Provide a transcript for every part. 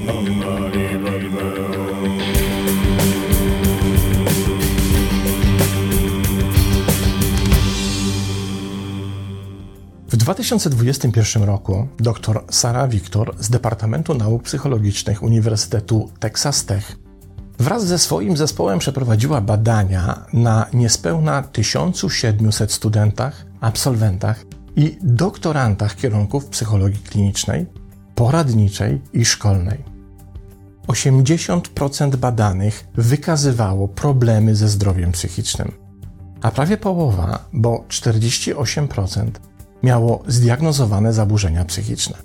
W 2021 roku dr Sara Wiktor z Departamentu Nauk Psychologicznych Uniwersytetu Texas Tech wraz ze swoim zespołem przeprowadziła badania na niespełna 1700 studentach, absolwentach i doktorantach kierunków psychologii klinicznej, poradniczej i szkolnej. 80% badanych wykazywało problemy ze zdrowiem psychicznym, a prawie połowa, bo 48%, miało zdiagnozowane zaburzenia psychiczne.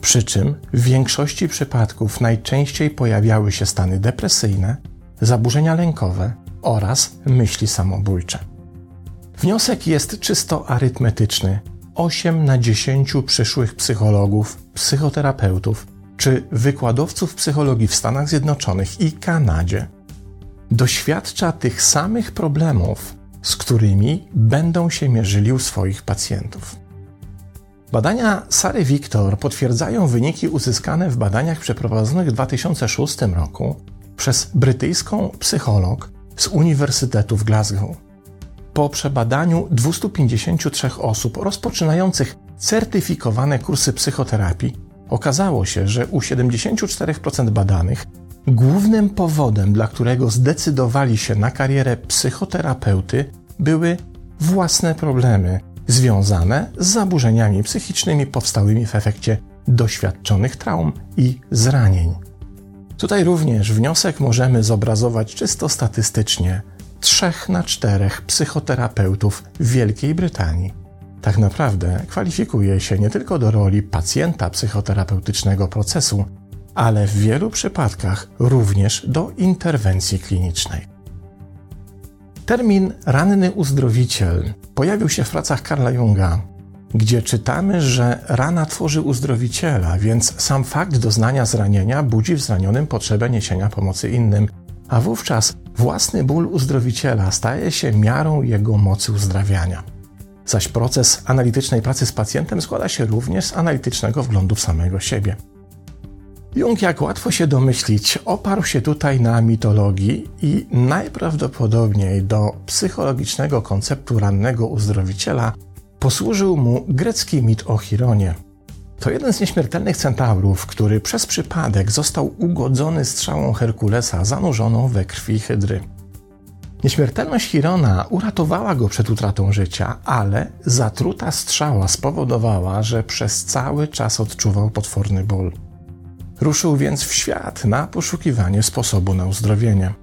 Przy czym w większości przypadków najczęściej pojawiały się stany depresyjne, zaburzenia lękowe oraz myśli samobójcze. Wniosek jest czysto arytmetyczny. 8 na 10 przyszłych psychologów, psychoterapeutów czy wykładowców psychologii w Stanach Zjednoczonych i Kanadzie doświadcza tych samych problemów, z którymi będą się mierzyli u swoich pacjentów. Badania Sary Wiktor potwierdzają wyniki uzyskane w badaniach przeprowadzonych w 2006 roku przez brytyjską psycholog z Uniwersytetu w Glasgow. Po przebadaniu 253 osób rozpoczynających certyfikowane kursy psychoterapii, okazało się, że u 74% badanych głównym powodem, dla którego zdecydowali się na karierę psychoterapeuty, były własne problemy związane z zaburzeniami psychicznymi powstałymi w efekcie doświadczonych traum i zranień. Tutaj również wniosek możemy zobrazować czysto statystycznie. Trzech na czterech psychoterapeutów w Wielkiej Brytanii tak naprawdę kwalifikuje się nie tylko do roli pacjenta psychoterapeutycznego procesu, ale w wielu przypadkach również do interwencji klinicznej. Termin ranny uzdrowiciel pojawił się w pracach Karla Junga, gdzie czytamy, że rana tworzy uzdrowiciela, więc sam fakt doznania zranienia budzi w zranionym potrzebę niesienia pomocy innym, a wówczas własny ból uzdrowiciela staje się miarą jego mocy uzdrawiania. Zaś proces analitycznej pracy z pacjentem składa się również z analitycznego wglądu w samego siebie. Jung, jak łatwo się domyślić, oparł się tutaj na mitologii i najprawdopodobniej do psychologicznego konceptu rannego uzdrowiciela posłużył mu grecki mit o Chironie. To jeden z nieśmiertelnych centaurów, który przez przypadek został ugodzony strzałą Herkulesa zanurzoną we krwi Hydry. Nieśmiertelność Chirona uratowała go przed utratą życia, ale zatruta strzała spowodowała, że przez cały czas odczuwał potworny ból. Ruszył więc w świat na poszukiwanie sposobu na uzdrowienie.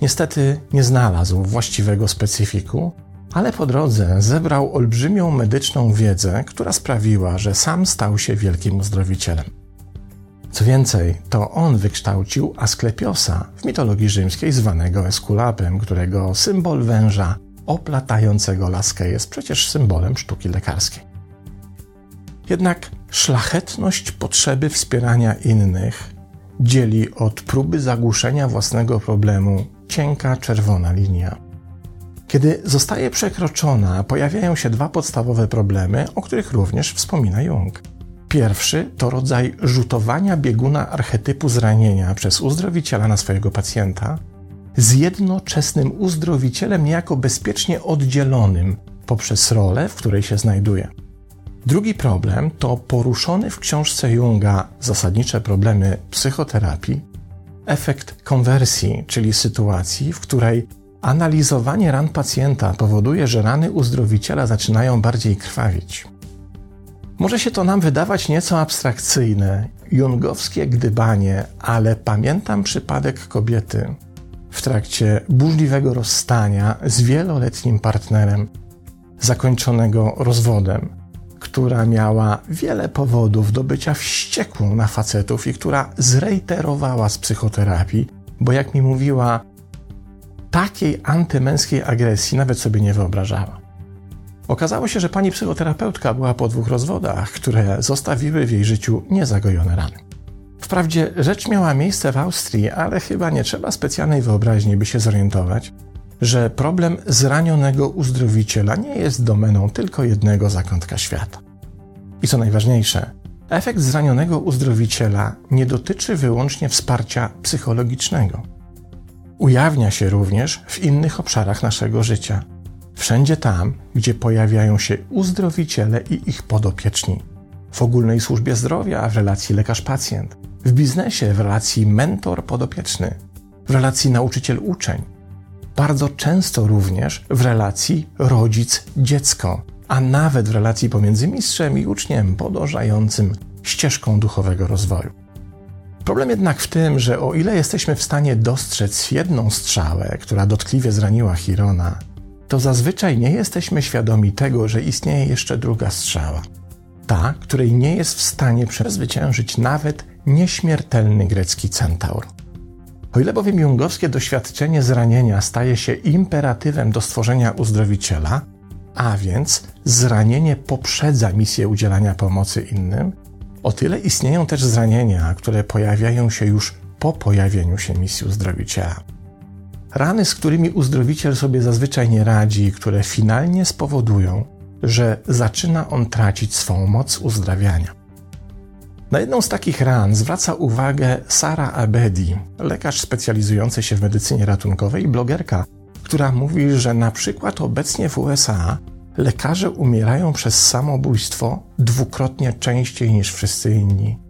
Niestety nie znalazł właściwego specyfiku, ale po drodze zebrał olbrzymią medyczną wiedzę, która sprawiła, że sam stał się wielkim uzdrowicielem. Co więcej, to on wykształcił Asklepiosa w mitologii rzymskiej zwanego Eskulapem, którego symbol węża oplatającego laskę jest przecież symbolem sztuki lekarskiej. Jednak szlachetność potrzeby wspierania innych dzieli od próby zagłuszenia własnego problemu cienka czerwona linia. Kiedy zostaje przekroczona, pojawiają się dwa podstawowe problemy, o których również wspomina Jung. Pierwszy to rodzaj rzutowania bieguna archetypu zranienia przez uzdrowiciela na swojego pacjenta z jednoczesnym uzdrowicielem niejako bezpiecznie oddzielonym poprzez rolę, w której się znajduje. Drugi problem to poruszony w książce Junga zasadnicze problemy psychoterapii, efekt konwersji, czyli sytuacji, w której analizowanie ran pacjenta powoduje, że rany uzdrowiciela zaczynają bardziej krwawić. Może się to nam wydawać nieco abstrakcyjne, jungowskie gdybanie, ale pamiętam przypadek kobiety w trakcie burzliwego rozstania z wieloletnim partnerem, zakończonego rozwodem, która miała wiele powodów do bycia wściekłą na facetów i która zreiterowała z psychoterapii, bo jak mi mówiła, takiej antymęskiej agresji nawet sobie nie wyobrażała. Okazało się, że pani psychoterapeutka była po dwóch rozwodach, które zostawiły w jej życiu niezagojone rany. Wprawdzie rzecz miała miejsce w Austrii, ale chyba nie trzeba specjalnej wyobraźni, by się zorientować, że problem zranionego uzdrowiciela nie jest domeną tylko jednego zakątka świata. I co najważniejsze, Efekt zranionego uzdrowiciela nie dotyczy wyłącznie wsparcia psychologicznego. Ujawnia się również w innych obszarach naszego życia. Wszędzie tam, gdzie pojawiają się uzdrowiciele i ich podopieczni. W ogólnej służbie zdrowia, w relacji lekarz-pacjent, w biznesie, w relacji mentor-podopieczny, w relacji nauczyciel-uczeń, bardzo często również w relacji rodzic-dziecko, a nawet w relacji pomiędzy mistrzem i uczniem podążającym ścieżką duchowego rozwoju. Problem jednak w tym, że o ile jesteśmy w stanie dostrzec jedną strzałę, która dotkliwie zraniła Chirona, to zazwyczaj nie jesteśmy świadomi tego, że istnieje jeszcze druga strzała. Ta, której nie jest w stanie przezwyciężyć nawet nieśmiertelny grecki centaur. O ile bowiem jungowskie doświadczenie zranienia staje się imperatywem do stworzenia uzdrowiciela, a więc zranienie poprzedza misję udzielania pomocy innym, o tyle istnieją też zranienia, które pojawiają się już po pojawieniu się misji uzdrowiciela. Rany, z którymi uzdrowiciel sobie zazwyczaj nie radzi, które finalnie spowodują, że zaczyna on tracić swą moc uzdrawiania. Na jedną z takich ran zwraca uwagę Sara Abedi, lekarz specjalizujący się w medycynie ratunkowej i blogerka, która mówi, że na przykład obecnie w USA lekarze umierają przez samobójstwo dwukrotnie częściej niż wszyscy inni.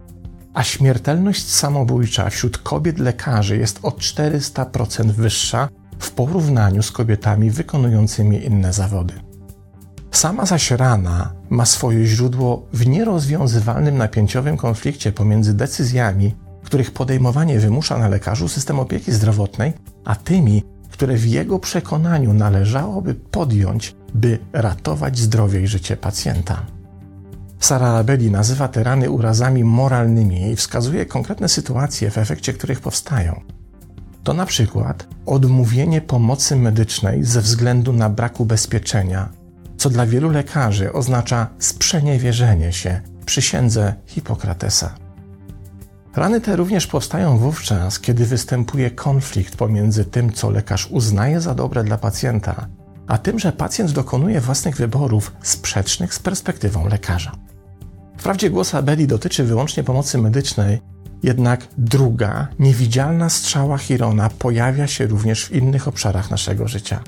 A śmiertelność samobójcza wśród kobiet lekarzy jest o 400% wyższa w porównaniu z kobietami wykonującymi inne zawody. Sama zaś rana ma swoje źródło w nierozwiązywalnym napięciowym konflikcie pomiędzy decyzjami, których podejmowanie wymusza na lekarzu system opieki zdrowotnej, a tymi, które w jego przekonaniu należałoby podjąć, by ratować zdrowie i życie pacjenta. Sara Abeli nazywa te rany urazami moralnymi i wskazuje konkretne sytuacje, w efekcie których powstają. To na przykład odmówienie pomocy medycznej ze względu na brak ubezpieczenia co dla wielu lekarzy oznacza sprzeniewierzenie się przysiędze Hipokratesa. Rany te również powstają wówczas, kiedy występuje konflikt pomiędzy tym, co lekarz uznaje za dobre dla pacjenta, a tym, że pacjent dokonuje własnych wyborów sprzecznych z perspektywą lekarza. Wprawdzie głos Abeli dotyczy wyłącznie pomocy medycznej, jednak druga, niewidzialna strzała Chirona pojawia się również w innych obszarach naszego życia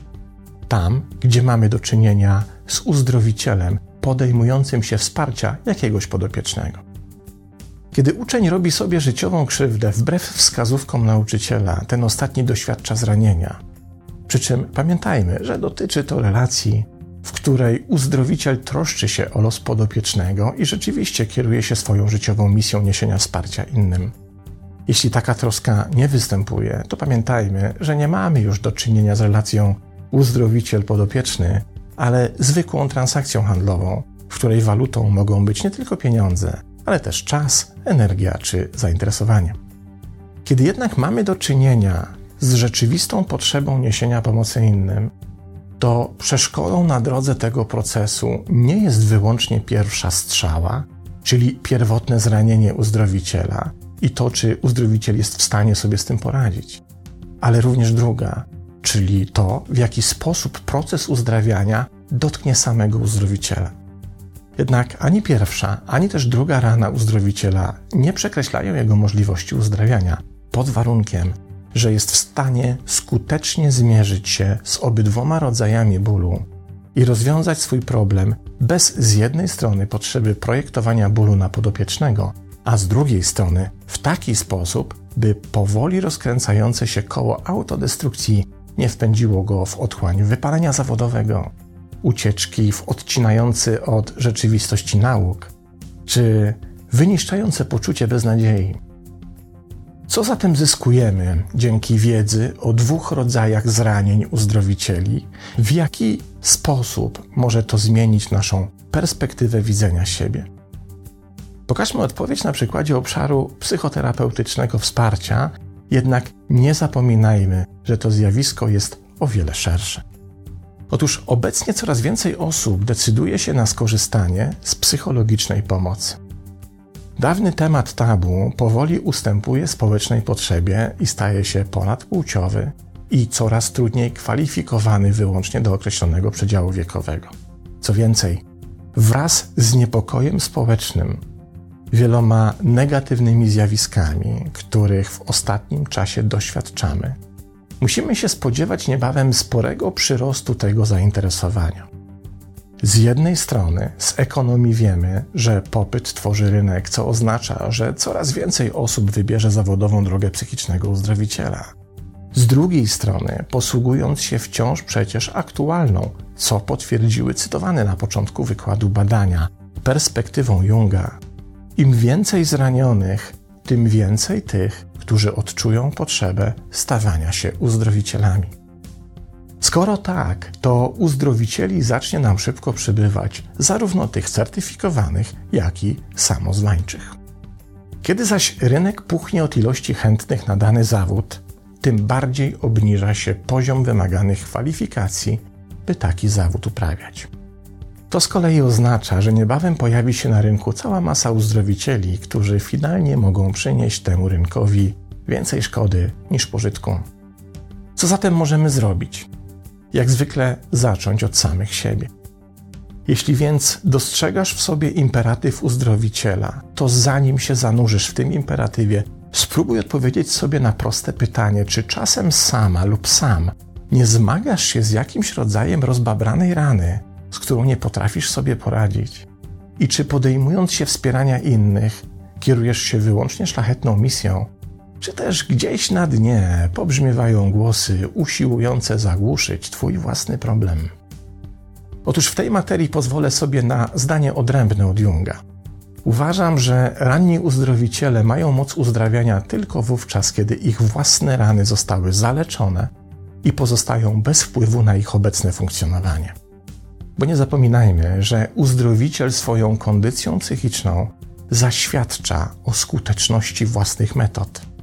tam, gdzie mamy do czynienia z uzdrowicielem podejmującym się wsparcia jakiegoś podopiecznego. Kiedy uczeń robi sobie życiową krzywdę wbrew wskazówkom nauczyciela, ten ostatni doświadcza zranienia. Przy czym pamiętajmy, że dotyczy to relacji, w której uzdrowiciel troszczy się o los podopiecznego i rzeczywiście kieruje się swoją życiową misją niesienia wsparcia innym. Jeśli taka troska nie występuje, to pamiętajmy, że nie mamy już do czynienia z relacją uzdrowiciel podopieczny, ale zwykłą transakcją handlową, w której walutą mogą być nie tylko pieniądze, ale też czas, energia czy zainteresowanie. Kiedy jednak mamy do czynienia z rzeczywistą potrzebą niesienia pomocy innym, to przeszkodą na drodze tego procesu nie jest wyłącznie pierwsza strzała, czyli pierwotne zranienie uzdrowiciela i to, czy uzdrowiciel jest w stanie sobie z tym poradzić, ale również druga, czyli to, w jaki sposób proces uzdrawiania dotknie samego uzdrowiciela. Jednak ani pierwsza, ani też druga rana uzdrowiciela nie przekreślają jego możliwości uzdrawiania, pod warunkiem, że jest w stanie skutecznie zmierzyć się z obydwoma rodzajami bólu i rozwiązać swój problem bez z jednej strony potrzeby projektowania bólu na podopiecznego, a z drugiej strony w taki sposób, by powoli rozkręcające się koło autodestrukcji nie wpędziło go w otchłań wypalenia zawodowego, ucieczki w odcinający od rzeczywistości nauk, czy wyniszczające poczucie beznadziei. Co zatem zyskujemy dzięki wiedzy o dwóch rodzajach zranień uzdrowicieli? W jaki sposób może to zmienić naszą perspektywę widzenia siebie? Pokażmy odpowiedź na przykładzie obszaru psychoterapeutycznego wsparcia jednak nie zapominajmy, że to zjawisko jest o wiele szersze. Otóż obecnie coraz więcej osób decyduje się na skorzystanie z psychologicznej pomocy. Dawny temat tabu powoli ustępuje społecznej potrzebie i staje się ponadpłciowy i coraz trudniej kwalifikowany wyłącznie do określonego przedziału wiekowego. Co więcej, wraz z niepokojem społecznym wieloma negatywnymi zjawiskami, których w ostatnim czasie doświadczamy, musimy się spodziewać niebawem sporego przyrostu tego zainteresowania. Z jednej strony, z ekonomii wiemy, że popyt tworzy rynek, co oznacza, że coraz więcej osób wybierze zawodową drogę psychicznego uzdrowiciela. Z drugiej strony, posługując się wciąż przecież aktualną, co potwierdziły cytowane na początku wykładu badania, perspektywą Junga, im więcej zranionych, tym więcej tych, którzy odczują potrzebę stawania się uzdrowicielami. Skoro tak, to uzdrowicieli zacznie nam szybko przybywać, zarówno tych certyfikowanych, jak i samozwańczych. Kiedy zaś rynek puchnie od ilości chętnych na dany zawód, tym bardziej obniża się poziom wymaganych kwalifikacji, by taki zawód uprawiać. To z kolei oznacza, że niebawem pojawi się na rynku cała masa uzdrowicieli, którzy finalnie mogą przynieść temu rynkowi więcej szkody niż pożytku. Co zatem możemy zrobić? Jak zwykle zacząć od samych siebie. Jeśli więc dostrzegasz w sobie imperatyw uzdrowiciela, to zanim się zanurzysz w tym imperatywie, spróbuj odpowiedzieć sobie na proste pytanie, czy czasem sama lub sam nie zmagasz się z jakimś rodzajem rozbabranej rany, z którą nie potrafisz sobie poradzić? I czy podejmując się wspierania innych, kierujesz się wyłącznie szlachetną misją, czy też gdzieś na dnie pobrzmiewają głosy usiłujące zagłuszyć Twój własny problem? Otóż w tej materii pozwolę sobie na zdanie odrębne od Junga. Uważam, że ranni uzdrowiciele mają moc uzdrawiania tylko wówczas, kiedy ich własne rany zostały zaleczone i pozostają bez wpływu na ich obecne funkcjonowanie. Bo nie zapominajmy, że uzdrowiciel swoją kondycją psychiczną zaświadcza o skuteczności własnych metod.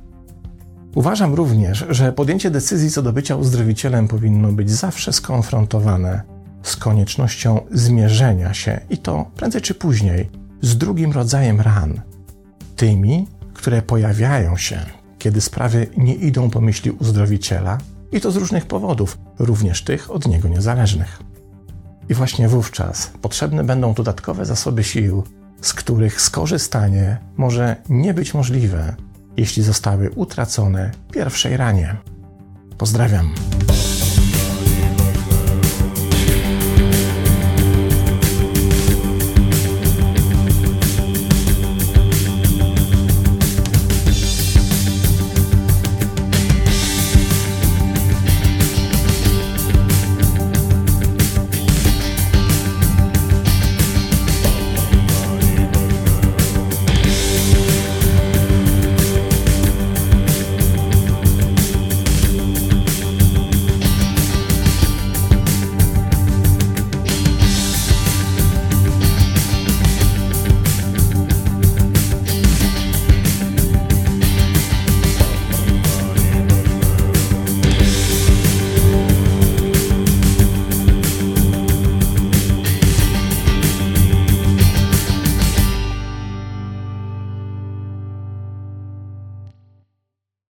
Uważam również, że podjęcie decyzji co do bycia uzdrowicielem powinno być zawsze skonfrontowane z koniecznością zmierzenia się i to prędzej czy później z drugim rodzajem ran, tymi, które pojawiają się, kiedy sprawy nie idą po myśli uzdrowiciela i to z różnych powodów, również tych od niego niezależnych. I właśnie wówczas potrzebne będą dodatkowe zasoby sił, z których skorzystanie może nie być możliwe, jeśli zostały utracone pierwszej ranie. Pozdrawiam.